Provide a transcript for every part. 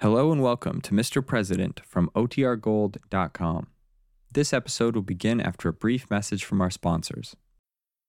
Hello and welcome to Mr. President from OTRGold.com. This episode will begin after a brief message from our sponsors.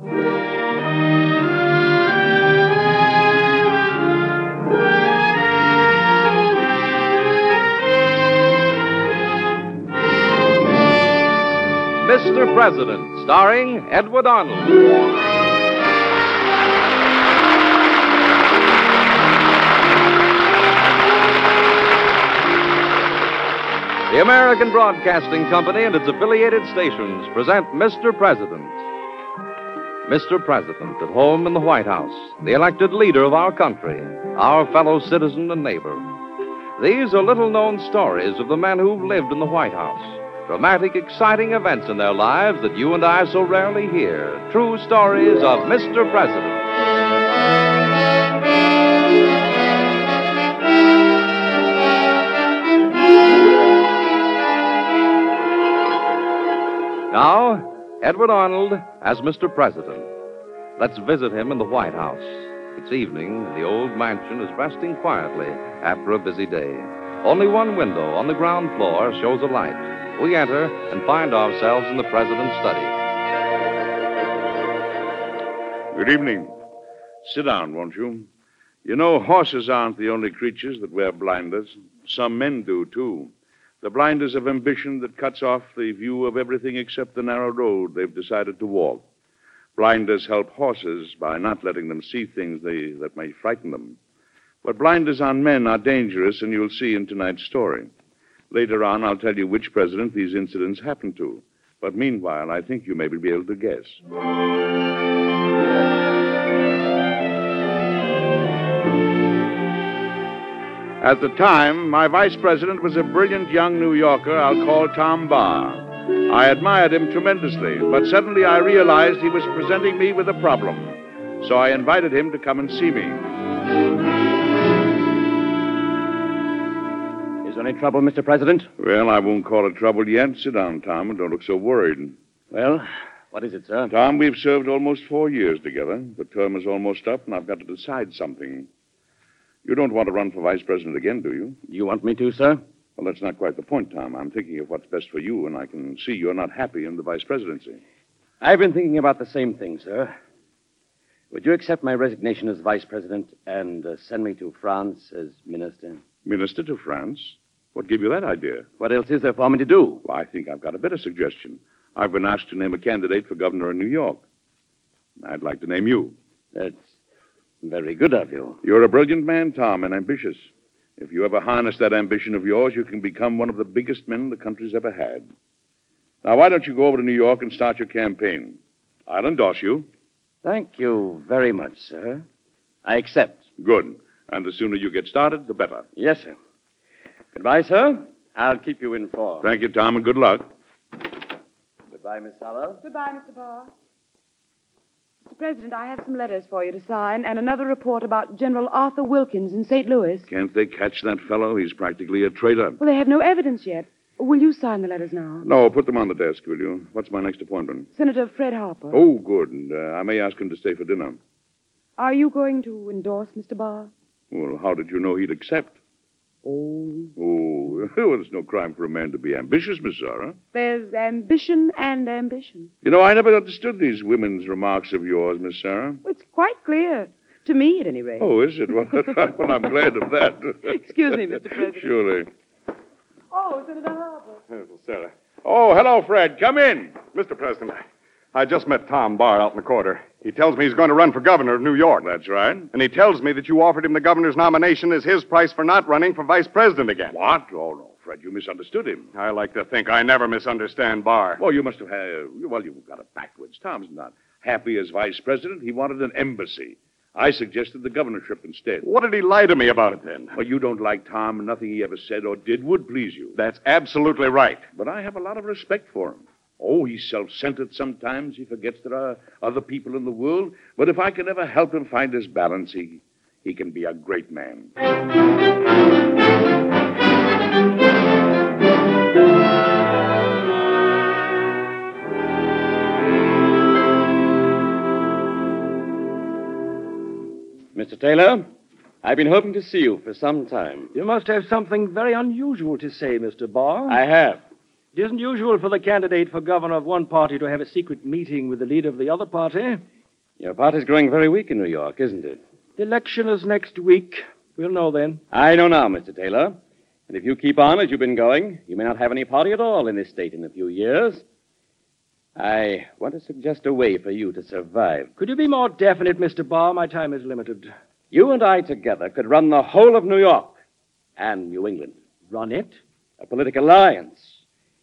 Mr. President, starring Edward Arnold. The American Broadcasting Company and its affiliated stations present Mr. President. Mr. President, at home in the White House, the elected leader of our country, our fellow citizen and neighbor. These are little known stories of the men who've lived in the White House. Dramatic, exciting events in their lives that you and I so rarely hear. True stories of Mr. President. Now, Edward Arnold as Mr. President. Let's visit him in the White House. It's evening, and the old mansion is resting quietly after a busy day. Only one window on the ground floor shows a light. We enter and find ourselves in the President's study. Good evening. Sit down, won't you? You know, horses aren't the only creatures that wear blinders. Some men do, too. The blinders of ambition that cuts off the view of everything except the narrow road they've decided to walk. Blinders help horses by not letting them see things they, that may frighten them. But blinders on men are dangerous, and you'll see in tonight's story. Later on, I'll tell you which president these incidents happened to. But meanwhile, I think you may be able to guess. At the time, my vice president was a brilliant young New Yorker I'll call Tom Barr. I admired him tremendously, but suddenly I realized he was presenting me with a problem. So I invited him to come and see me. Is there any trouble, Mr. President? Well, I won't call it trouble yet. Sit down, Tom, and don't look so worried. Well, what is it, sir? Tom, we've served almost four years together. The term is almost up, and I've got to decide something. You don't want to run for vice president again, do you? You want me to, sir? Well, that's not quite the point, Tom. I'm thinking of what's best for you, and I can see you're not happy in the vice presidency. I've been thinking about the same thing, sir. Would you accept my resignation as vice president and uh, send me to France as minister? Minister to France? What gave you that idea? What else is there for me to do? Well, I think I've got a better suggestion. I've been asked to name a candidate for governor in New York. I'd like to name you. That's very good of you. You're a brilliant man, Tom, and ambitious. If you ever harness that ambition of yours, you can become one of the biggest men the country's ever had. Now, why don't you go over to New York and start your campaign? I'll endorse you. Thank you very much, sir. I accept. Good. And the sooner you get started, the better. Yes, sir. Goodbye, sir. I'll keep you informed. Thank you, Tom, and good luck. Goodbye, Miss Hollow. Goodbye, Mr. Barr. Mr. President, I have some letters for you to sign and another report about General Arthur Wilkins in St. Louis. Can't they catch that fellow? He's practically a traitor. Well, they have no evidence yet. Will you sign the letters now? No, put them on the desk, will you? What's my next appointment? Senator Fred Harper. Oh, good. And uh, I may ask him to stay for dinner. Are you going to endorse Mr. Barr? Well, how did you know he'd accept? Oh. Oh, well, it's no crime for a man to be ambitious, Miss Sarah. There's ambition and ambition. You know, I never understood these women's remarks of yours, Miss Sarah. It's quite clear. To me, at any rate. Oh, is it? Well, well I'm glad of that. Excuse me, Mr. President. Surely. Oh, Senator Harper. Little Sarah. Oh, hello, Fred. Come in. Mr. President, I just met Tom Barr out in the corridor. He tells me he's going to run for governor of New York. That's right. And he tells me that you offered him the governor's nomination as his price for not running for vice president again. What? Oh, no, Fred, you misunderstood him. I like to think I never misunderstand Barr. Well, you must have had. Well, you got it backwards. Tom's not happy as vice president. He wanted an embassy. I suggested the governorship instead. What did he lie to me about it then? Well, you don't like Tom, and nothing he ever said or did would please you. That's absolutely right. But I have a lot of respect for him. Oh, he's self centered sometimes. He forgets there are other people in the world. But if I can ever help him find his balance, he, he can be a great man. Mr. Taylor, I've been hoping to see you for some time. You must have something very unusual to say, Mr. Barr. I have. It isn't usual for the candidate for governor of one party to have a secret meeting with the leader of the other party. Your party's growing very weak in New York, isn't it? The election is next week. We'll know then. I know now, Mr. Taylor. And if you keep on as you've been going, you may not have any party at all in this state in a few years. I want to suggest a way for you to survive. Could you be more definite, Mr. Barr? My time is limited. You and I together could run the whole of New York and New England. Run it? A political alliance.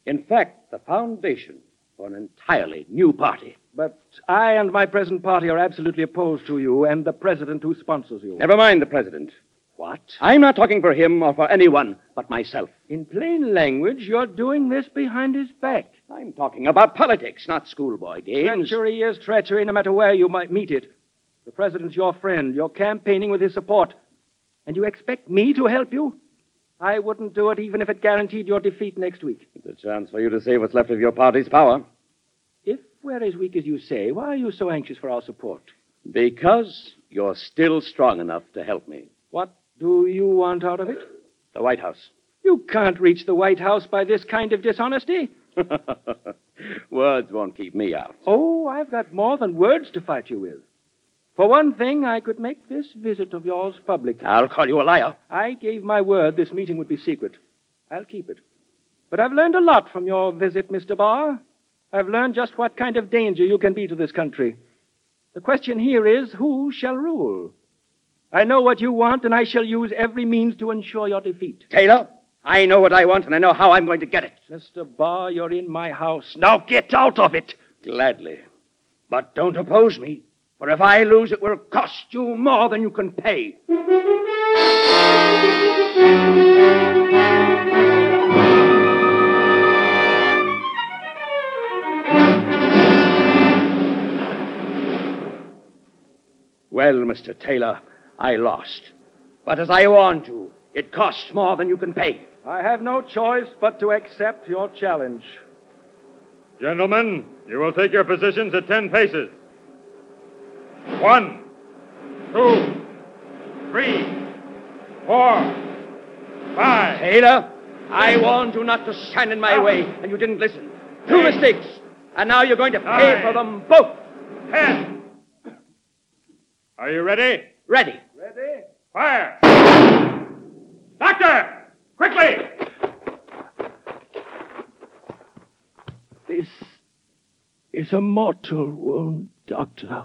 In fact, the foundation for an entirely new party. But I and my present party are absolutely opposed to you and the president who sponsors you. Never mind the president. What? I'm not talking for him or for anyone but myself. In plain language, you're doing this behind his back. I'm talking about politics, not schoolboy games. Treachery is treachery, no matter where you might meet it. The president's your friend. You're campaigning with his support. And you expect me to help you? I wouldn't do it even if it guaranteed your defeat next week. It's a chance for you to save what's left of your party's power. If we're as weak as you say, why are you so anxious for our support? Because you're still strong enough to help me. What do you want out of it? The White House. You can't reach the White House by this kind of dishonesty. Words won't keep me out. Oh, I've got more than words to fight you with. For one thing, I could make this visit of yours public. I'll call you a liar. I gave my word this meeting would be secret. I'll keep it. But I've learned a lot from your visit, Mr. Barr. I've learned just what kind of danger you can be to this country. The question here is who shall rule? I know what you want, and I shall use every means to ensure your defeat. Taylor, I know what I want, and I know how I'm going to get it. Mr. Barr, you're in my house. Now get out of it. Gladly. But don't oppose me, for if I lose, it will cost you more than you can pay. Well, Mr. Taylor, I lost. But as I warned you, it costs more than you can pay. I have no choice but to accept your challenge. Gentlemen, you will take your positions at ten paces. One, two, three, four, five. Taylor, I warned you not to stand in my way, and you didn't listen. Two mistakes, and now you're going to pay Nine. for them both. Ten. Are you ready? Ready. Ready? Fire! Doctor! Quickly! This is a mortal wound, Doctor.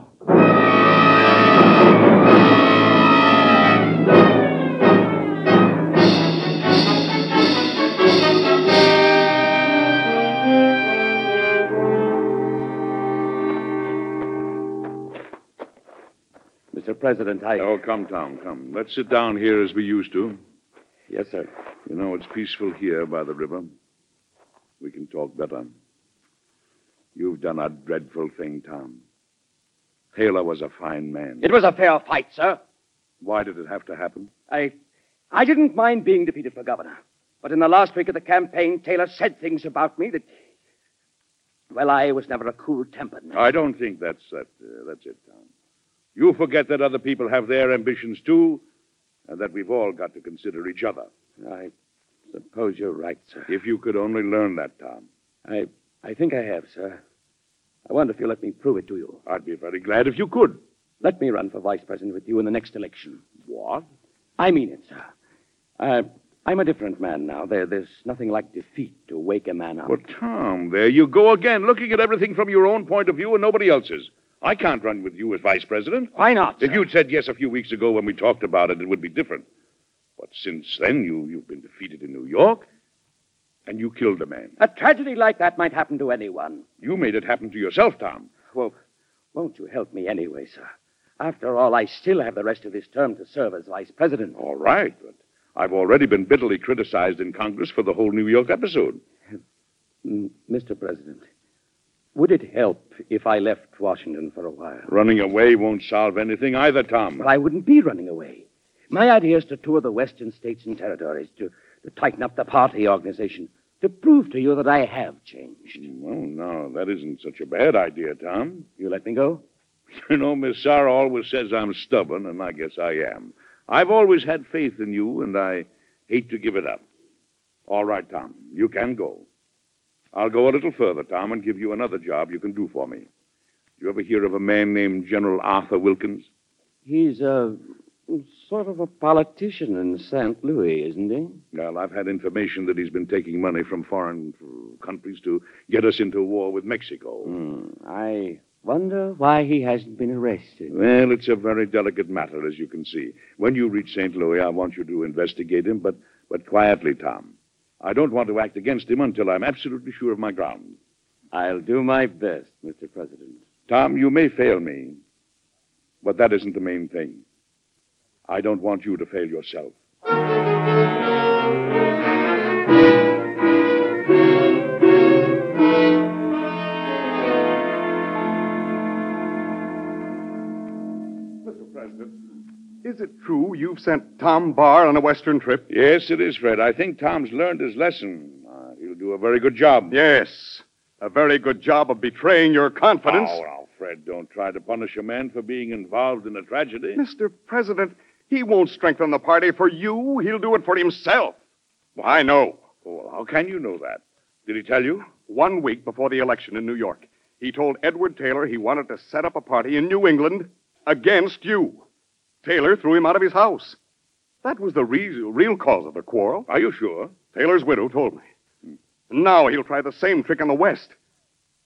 Mr. President, I. Oh, come, Tom, come. Let's sit down here as we used to. Yes, sir. You know, it's peaceful here by the river. We can talk better. You've done a dreadful thing, Tom. Taylor was a fine man. It was a fair fight, sir. Why did it have to happen? I. I didn't mind being defeated for governor. But in the last week of the campaign, Taylor said things about me that. Well, I was never a cool tempered man. I don't think that's that. Uh, that's it, Tom. You forget that other people have their ambitions too, and that we've all got to consider each other. I suppose you're right, sir. If you could only learn that, Tom, I. I think I have, sir. I wonder if you'll let me prove it to you. I'd be very glad if you could. Let me run for vice president with you in the next election. What? I mean it, sir. Uh, I'm a different man now. There, there's nothing like defeat to wake a man up. Well, Tom, there you go again, looking at everything from your own point of view and nobody else's. I can't run with you as vice president. Why not? If sir? you'd said yes a few weeks ago when we talked about it, it would be different. But since then, you, you've been defeated in New York, and you killed a man. A tragedy like that might happen to anyone. You made it happen to yourself, Tom. Well, won't you help me anyway, sir? After all, I still have the rest of this term to serve as vice president. All right, but I've already been bitterly criticized in Congress for the whole New York episode. Mr. President, would it help if I left Washington for a while? Running away won't solve anything either, Tom. But I wouldn't be running away. My idea is to tour the western states and territories, to, to tighten up the party organization, to prove to you that I have changed. Well, no, that isn't such a bad idea, Tom. You let me go? You know, Miss Sarah always says I'm stubborn, and I guess I am. I've always had faith in you, and I hate to give it up. All right, Tom, you can go. I'll go a little further, Tom, and give you another job you can do for me. Did you ever hear of a man named General Arthur Wilkins? He's a sort of a politician in St. Louis, isn't he? Well, I've had information that he's been taking money from foreign countries to get us into war with Mexico. Hmm, I wonder why he hasn't been arrested. Well, it's a very delicate matter, as you can see. When you reach St. Louis, I want you to investigate him, but, but quietly, Tom. I don't want to act against him until I'm absolutely sure of my ground. I'll do my best, Mr. President. Tom, you may fail me, but that isn't the main thing. I don't want you to fail yourself. Mr. President, is it true you've sent Tom Barr on a Western trip? Yes, it is, Fred. I think Tom's learned his lesson. Uh, he'll do a very good job. Yes. A very good job of betraying your confidence. Oh, now, Fred, don't try to punish a man for being involved in a tragedy. Mr. President, he won't strengthen the party for you. He'll do it for himself. I know. Well, how can you know that? Did he tell you? One week before the election in New York, he told Edward Taylor he wanted to set up a party in New England against you. Taylor threw him out of his house. That was the re- real cause of the quarrel. Are you sure? Taylor's widow told me. Hmm. Now he'll try the same trick in the West.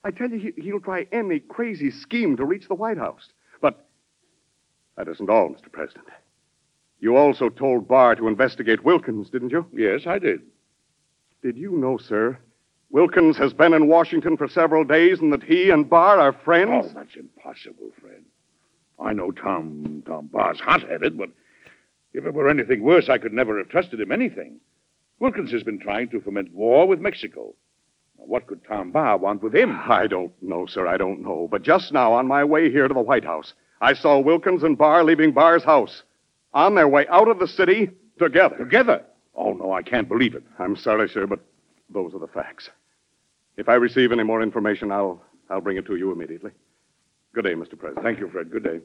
I tell you, he, he'll try any crazy scheme to reach the White House. But that isn't all, Mr. President. You also told Barr to investigate Wilkins, didn't you? Yes, I did. Did you know, sir, Wilkins has been in Washington for several days and that he and Barr are friends? Oh, that's impossible, Fred. I know Tom Tom Barr's hot-headed, but if it were anything worse, I could never have trusted him anything. Wilkins has been trying to foment war with Mexico. Now, what could Tom Barr want with him? I don't know, sir. I don't know. But just now, on my way here to the White House, I saw Wilkins and Barr leaving Barr's house. On their way out of the city together. Together? Oh, no, I can't believe it. I'm sorry, sir, but those are the facts. If I receive any more information, I'll I'll bring it to you immediately. Good day, Mr. President. Thank you, Fred. Good day.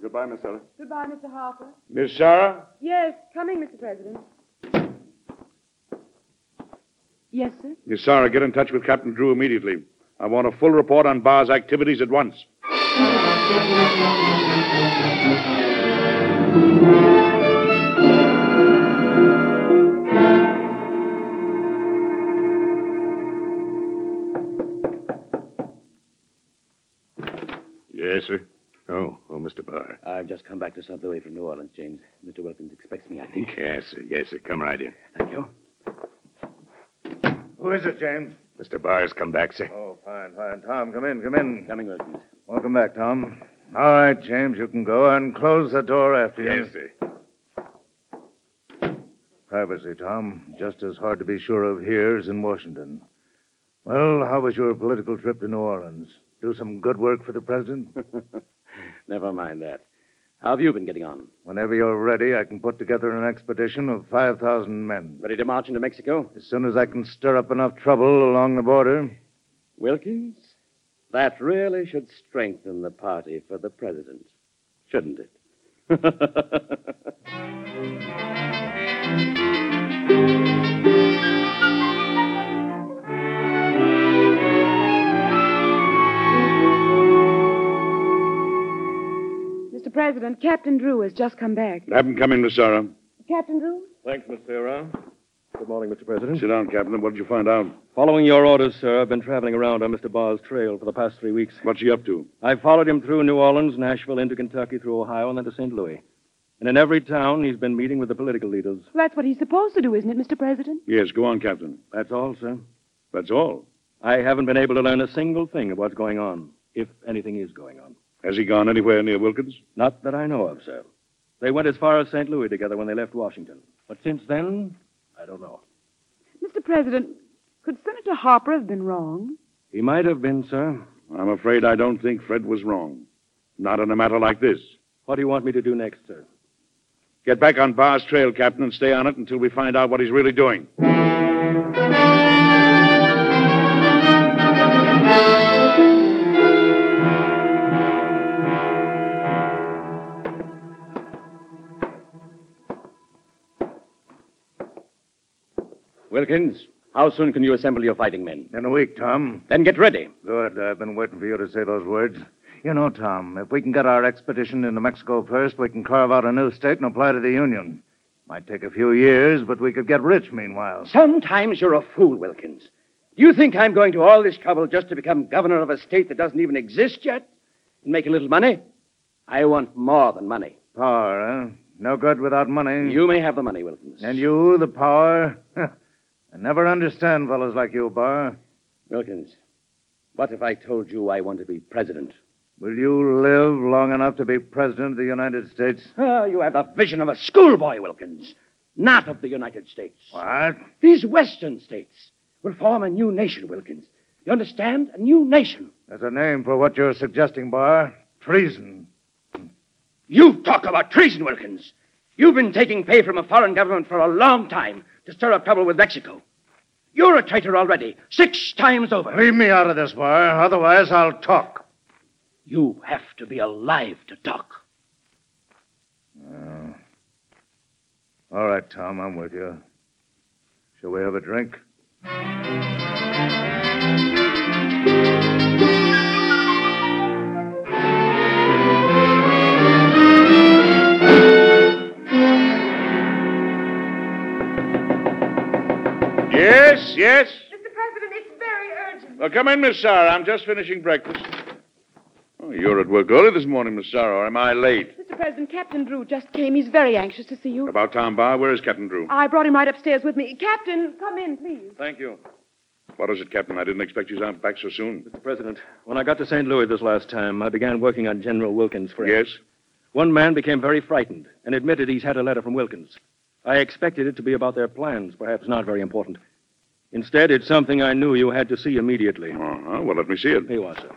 Goodbye, Miss Ellis. Goodbye, Mr. Harper. Miss Sarah? Yes, coming, Mr. President. Yes, sir? Miss Sarah, get in touch with Captain Drew immediately. I want a full report on Barr's activities at once. Yes, sir. Oh, oh, Mr. Barr. I've just come back to St. Louis from New Orleans, James. Mr. Wilkins expects me, I think. Yes, sir. Yes, sir. Come right in. Thank you. Who is it, James? Mr. Barr's come back, sir. Oh, fine, fine. Tom, come in, come in. Coming, Wilkins. Welcome back, Tom. All right, James, you can go and close the door after you. Yes, sir. Privacy, Tom. Just as hard to be sure of here as in Washington. Well, how was your political trip to New Orleans? Do some good work for the president? Never mind that. How have you been getting on? Whenever you're ready, I can put together an expedition of 5,000 men. Ready to march into Mexico? As soon as I can stir up enough trouble along the border. Wilkins? That really should strengthen the party for the president, shouldn't it? Mr. President, Captain Drew has just come back. Have him come in, Miss Sarah. Captain Drew? Thanks, Miss Sarah. Good morning, Mr. President. Sit down, Captain. What did you find out? Following your orders, sir, I've been traveling around on Mr. Barr's trail for the past three weeks. What's he up to? I followed him through New Orleans, Nashville, into Kentucky, through Ohio, and then to St. Louis. And in every town, he's been meeting with the political leaders. That's what he's supposed to do, isn't it, Mr. President? Yes, go on, Captain. That's all, sir. That's all. I haven't been able to learn a single thing of what's going on, if anything is going on. Has he gone anywhere near Wilkins? Not that I know of, sir. They went as far as St. Louis together when they left Washington. But since then, I don't know. Mr. President, could Senator Harper have been wrong? He might have been, sir. I'm afraid I don't think Fred was wrong. Not in a matter like this. What do you want me to do next, sir? Get back on Barr's trail, Captain, and stay on it until we find out what he's really doing. Wilkins, how soon can you assemble your fighting men? In a week, Tom. Then get ready. Good. I've been waiting for you to say those words. You know, Tom, if we can get our expedition into Mexico first, we can carve out a new state and apply to the Union. Might take a few years, but we could get rich meanwhile. Sometimes you're a fool, Wilkins. Do you think I'm going to all this trouble just to become governor of a state that doesn't even exist yet and make a little money? I want more than money. Power, huh? No good without money. You may have the money, Wilkins. And you, the power? I never understand fellows like you, Barr. Wilkins, what if I told you I want to be president? Will you live long enough to be president of the United States? Ah, you have the vision of a schoolboy, Wilkins, not of the United States. What? These western states will form a new nation, Wilkins. You understand? A new nation. There's a name for what you're suggesting, Barr. Treason. You talk about treason, Wilkins. You've been taking pay from a foreign government for a long time to stir up trouble with Mexico. You're a traitor already, six times over. Leave me out of this, Barr. Otherwise, I'll talk. You have to be alive to talk. Uh, all right, Tom, I'm with you. Shall we have a drink? Yes, yes. Mr. President, it's very urgent. Well, come in, Miss Sarah. I'm just finishing breakfast. Oh, you're at work early this morning, Miss Sarah, or am I late? Mr. President, Captain Drew just came. He's very anxious to see you. About Tom Barr? Where is Captain Drew? I brought him right upstairs with me. Captain, come in, please. Thank you. What is it, Captain? I didn't expect you back so soon. Mr. President, when I got to St. Louis this last time, I began working on General Wilkins' friend. Yes? One man became very frightened and admitted he's had a letter from Wilkins. I expected it to be about their plans, perhaps not very important. Instead, it's something I knew you had to see immediately. Uh-huh. Well, let me see it. Here you are, sir.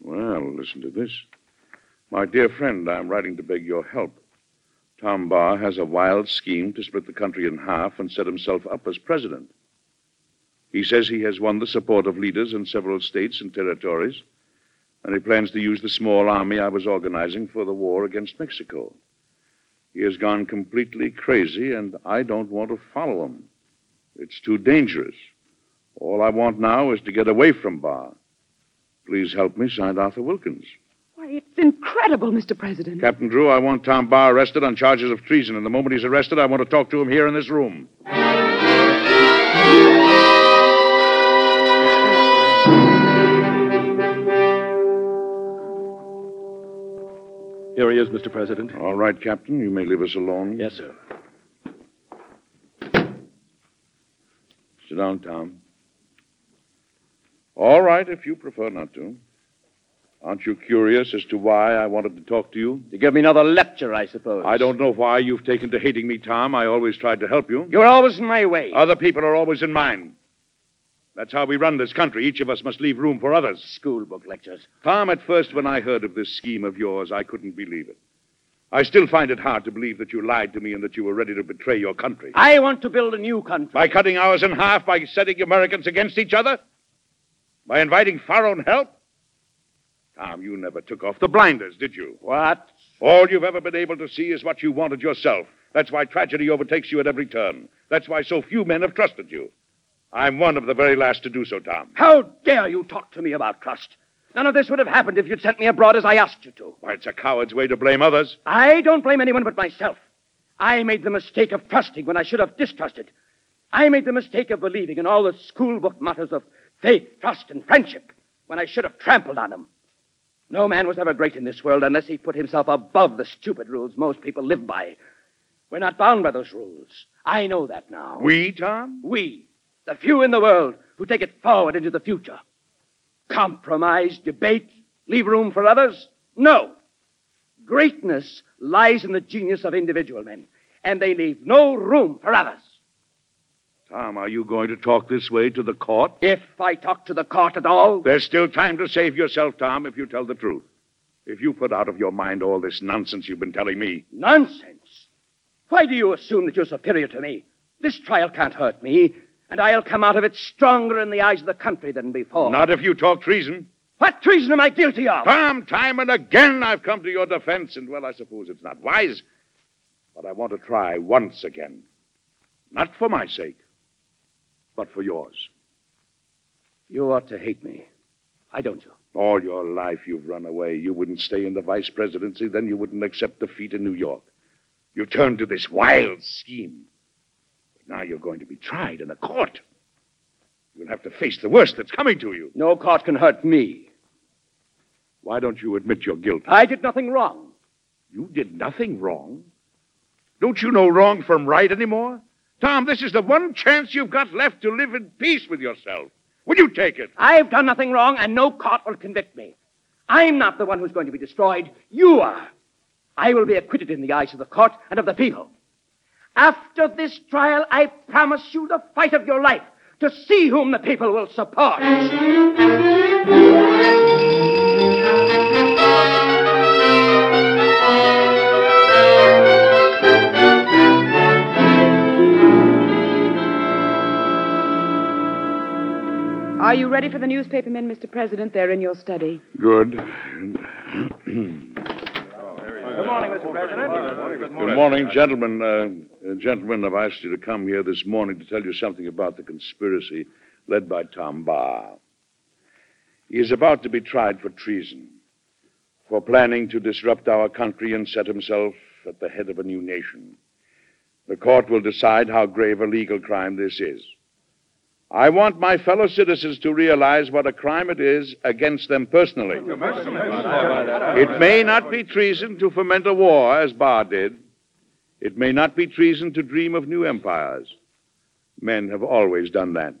Well, listen to this. My dear friend, I'm writing to beg your help. Tom Barr has a wild scheme to split the country in half and set himself up as president. He says he has won the support of leaders in several states and territories, and he plans to use the small army I was organizing for the war against Mexico. He has gone completely crazy, and I don't want to follow him. It's too dangerous. All I want now is to get away from Barr. Please help me, signed Arthur Wilkins. Why, it's incredible, Mr. President. Captain Drew, I want Tom Barr arrested on charges of treason, and the moment he's arrested, I want to talk to him here in this room. Here he is, Mr. President. All right, Captain, you may leave us alone. Yes, sir. Sit down, Tom. All right, if you prefer not to. Aren't you curious as to why I wanted to talk to you? To give me another lecture, I suppose. I don't know why you've taken to hating me, Tom. I always tried to help you. You're always in my way. Other people are always in mine. That's how we run this country. Each of us must leave room for others. Schoolbook lectures. Tom, at first, when I heard of this scheme of yours, I couldn't believe it. I still find it hard to believe that you lied to me and that you were ready to betray your country. I want to build a new country. By cutting ours in half, by setting Americans against each other? By inviting foreign help? Tom, you never took off the blinders, did you? What? All you've ever been able to see is what you wanted yourself. That's why tragedy overtakes you at every turn. That's why so few men have trusted you. I'm one of the very last to do so, Tom. How dare you talk to me about trust? None of this would have happened if you'd sent me abroad as I asked you to. Why, it's a coward's way to blame others. I don't blame anyone but myself. I made the mistake of trusting when I should have distrusted. I made the mistake of believing in all the schoolbook mottos of faith, trust, and friendship when I should have trampled on them. No man was ever great in this world unless he put himself above the stupid rules most people live by. We're not bound by those rules. I know that now. We, Tom? We, the few in the world who take it forward into the future. Compromise, debate, leave room for others? No. Greatness lies in the genius of individual men, and they leave no room for others. Tom, are you going to talk this way to the court? If I talk to the court at all. There's still time to save yourself, Tom, if you tell the truth. If you put out of your mind all this nonsense you've been telling me. Nonsense? Why do you assume that you're superior to me? This trial can't hurt me, and I'll come out of it stronger in the eyes of the country than before. Not if you talk treason. What treason am I guilty of? Tom, time and again I've come to your defense, and well, I suppose it's not wise, but I want to try once again. Not for my sake, but for yours. You ought to hate me. Why don't you? All your life you've run away. You wouldn't stay in the vice presidency, then you wouldn't accept defeat in New York. You turned to this wild scheme. Now you're going to be tried in a court. You'll have to face the worst that's coming to you. No court can hurt me. Why don't you admit your guilt? I did nothing wrong. You did nothing wrong? Don't you know wrong from right anymore? Tom, this is the one chance you've got left to live in peace with yourself. Will you take it? I've done nothing wrong, and no court will convict me. I'm not the one who's going to be destroyed. You are. I will be acquitted in the eyes of the court and of the people. After this trial, I promise you the fight of your life to see whom the people will support. Are you ready for the newspaper men, Mr. President? They're in your study. Good. Good morning, Mr. President. Good morning, gentlemen. Uh, uh, gentlemen, I've asked you to come here this morning to tell you something about the conspiracy led by Tom Barr. He is about to be tried for treason, for planning to disrupt our country and set himself at the head of a new nation. The court will decide how grave a legal crime this is. I want my fellow citizens to realize what a crime it is against them personally. It may not be treason to foment a war, as Barr did. It may not be treason to dream of new empires. Men have always done that.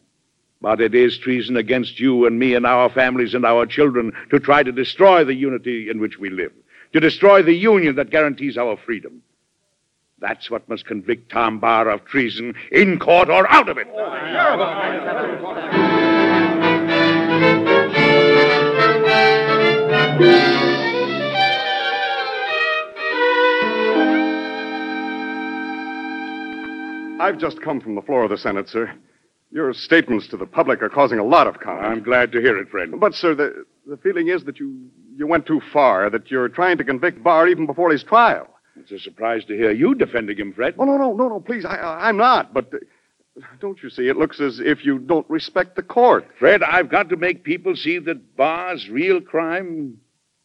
But it is treason against you and me and our families and our children to try to destroy the unity in which we live, to destroy the union that guarantees our freedom. That's what must convict Tom Barr of treason in court or out of it. I've just come from the floor of the Senate, sir. Your statements to the public are causing a lot of comment. I'm glad to hear it, friend. But, sir, the, the feeling is that you, you went too far, that you're trying to convict Barr even before his trial. It's a surprise to hear you defending him, Fred. Oh, no, no, no, no, please. I, I'm not. But uh, don't you see, it looks as if you don't respect the court. Fred, I've got to make people see that Barr's real crime.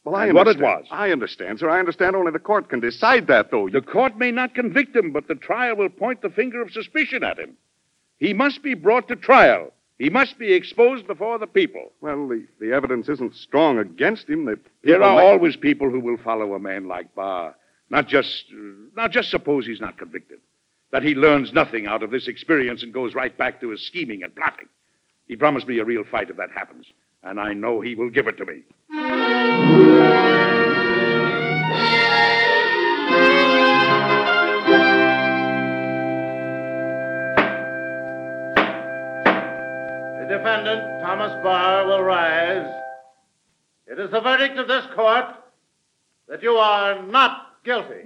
Well, I and what it was. I understand, sir. I understand only the court can decide that, though. The court may not convict him, but the trial will point the finger of suspicion at him. He must be brought to trial. He must be exposed before the people. Well, the, the evidence isn't strong against him. That There are always people who will follow a man like Barr. Not just, not just suppose he's not convicted. That he learns nothing out of this experience and goes right back to his scheming and plotting. He promised me a real fight if that happens, and I know he will give it to me. The defendant, Thomas Barr, will rise. It is the verdict of this court that you are not guilty.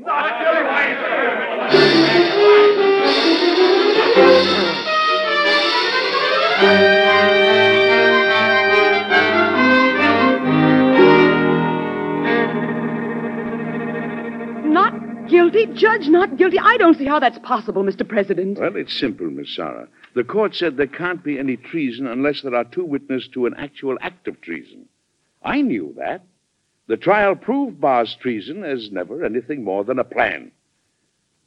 Not guilty? Judge, not guilty? I don't see how that's possible, Mr. President. Well, it's simple, Miss Sarah. The court said there can't be any treason unless there are two witnesses to an actual act of treason. I knew that. The trial proved Barr's treason as never anything more than a plan.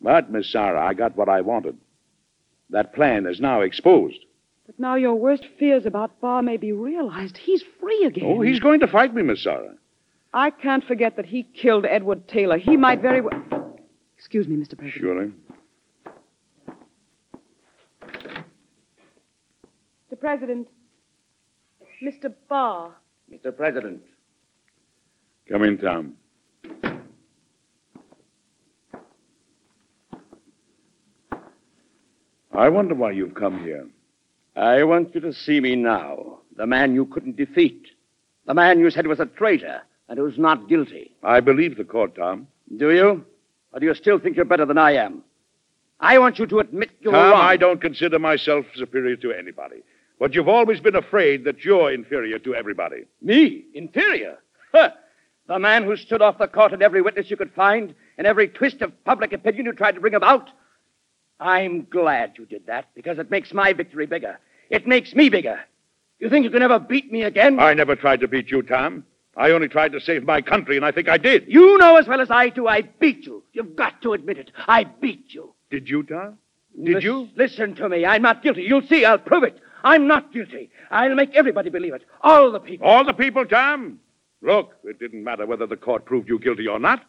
But, Miss Sarah, I got what I wanted. That plan is now exposed. But now your worst fears about Barr may be realized. He's free again. Oh, he's going to fight me, Miss Sarah. I can't forget that he killed Edward Taylor. He might very well. Excuse me, Mr. President. Surely. Mr. President, Mr. Barr Mr. President. Come in, Tom. I wonder why you've come here. I want you to see me now. The man you couldn't defeat. The man you said was a traitor and who's not guilty. I believe the court, Tom. Do you? Or do you still think you're better than I am? I want you to admit you're Tom, wrong. I don't consider myself superior to anybody. But you've always been afraid that you're inferior to everybody. Me? Inferior? Huh. The man who stood off the court and every witness you could find, and every twist of public opinion you tried to bring about? I'm glad you did that, because it makes my victory bigger. It makes me bigger. You think you can ever beat me again? I never tried to beat you, Tom. I only tried to save my country, and I think I did. You know as well as I do I beat you. You've got to admit it. I beat you. Did you, Tom? Did you? Listen to me. I'm not guilty. You'll see. I'll prove it. I'm not guilty. I'll make everybody believe it. All the people. All the people, Tom? Look, it didn't matter whether the court proved you guilty or not.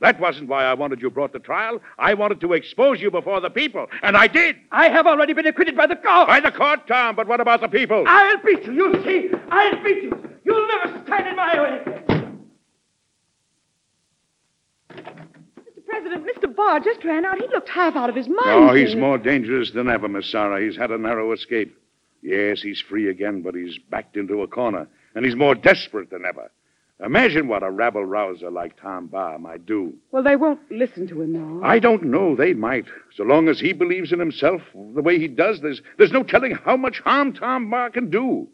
That wasn't why I wanted you brought to trial. I wanted to expose you before the people, and I did. I have already been acquitted by the court. By the court, Tom, but what about the people? I'll beat you. You'll see. I'll beat you. You'll never stand in my way. Mr. President, Mr. Barr just ran out. He looked half out of his mind. Oh, he's more dangerous than ever, Miss Sarah. He's had a narrow escape. Yes, he's free again, but he's backed into a corner, and he's more desperate than ever. Imagine what a rabble rouser like Tom Barr might do. Well, they won't listen to him now. I don't know. They might. So long as he believes in himself the way he does, there's, there's no telling how much harm Tom Barr can do.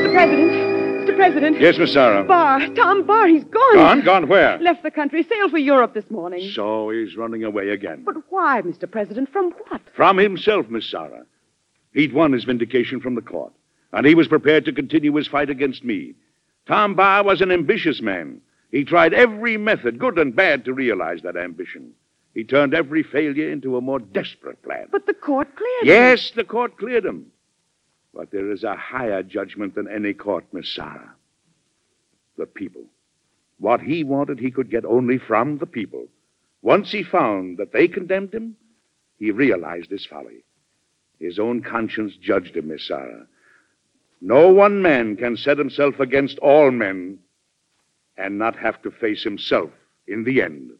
Mr. President. President. Yes, Miss Sarah. Barr, Tom Barr, he's gone. Gone? Gone where? Left the country, sailed for Europe this morning. So he's running away again. But why, Mr. President? From what? From himself, Miss Sarah. He'd won his vindication from the court, and he was prepared to continue his fight against me. Tom Barr was an ambitious man. He tried every method, good and bad, to realize that ambition. He turned every failure into a more desperate plan. But the court cleared him. Yes, the court cleared him. But there is a higher judgment than any court, Miss Sarah. The people. What he wanted, he could get only from the people. Once he found that they condemned him, he realized his folly. His own conscience judged him, Miss Sarah. No one man can set himself against all men and not have to face himself in the end.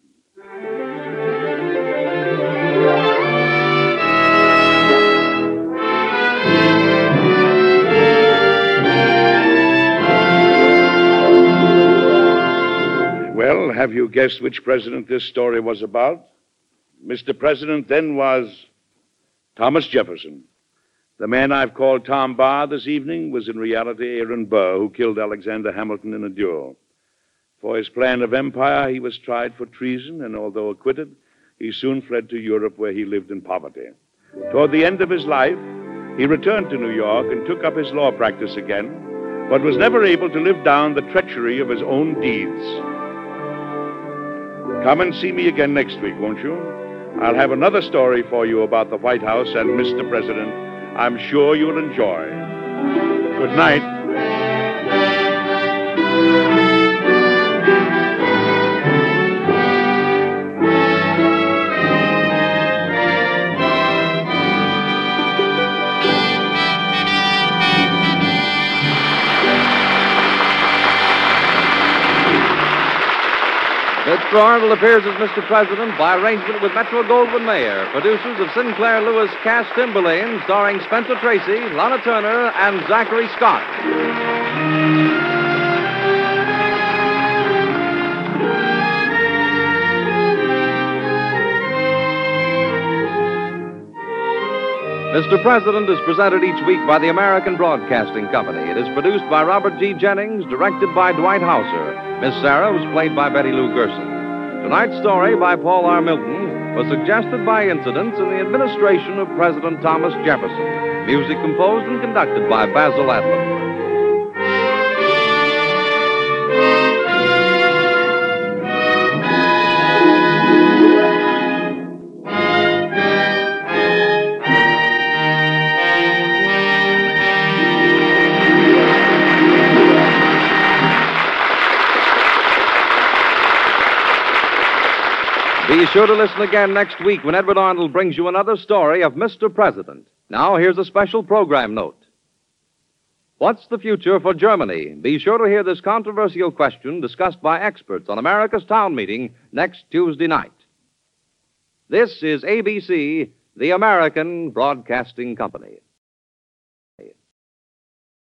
Have you guessed which president this story was about? Mr. President then was Thomas Jefferson. The man I've called Tom Barr this evening was in reality Aaron Burr, who killed Alexander Hamilton in a duel. For his plan of empire, he was tried for treason, and although acquitted, he soon fled to Europe where he lived in poverty. Toward the end of his life, he returned to New York and took up his law practice again, but was never able to live down the treachery of his own deeds. Come and see me again next week, won't you? I'll have another story for you about the White House and Mr. President. I'm sure you'll enjoy. Good night. Mr. Arnold appears as Mr. President by arrangement with Metro Goldwyn Mayer, producers of Sinclair Lewis Cass Timberlane, starring Spencer Tracy, Lana Turner, and Zachary Scott. Mr. President is presented each week by the American Broadcasting Company. It is produced by Robert G. Jennings, directed by Dwight Hauser. Miss Sarah was played by Betty Lou Gerson. Tonight's story by Paul R. Milton was suggested by incidents in the administration of President Thomas Jefferson. Music composed and conducted by Basil Adlam. Sure to listen again next week when Edward Arnold brings you another story of Mr. President. Now, here's a special program note. What's the future for Germany? Be sure to hear this controversial question discussed by experts on America's Town Meeting next Tuesday night. This is ABC, the American Broadcasting Company.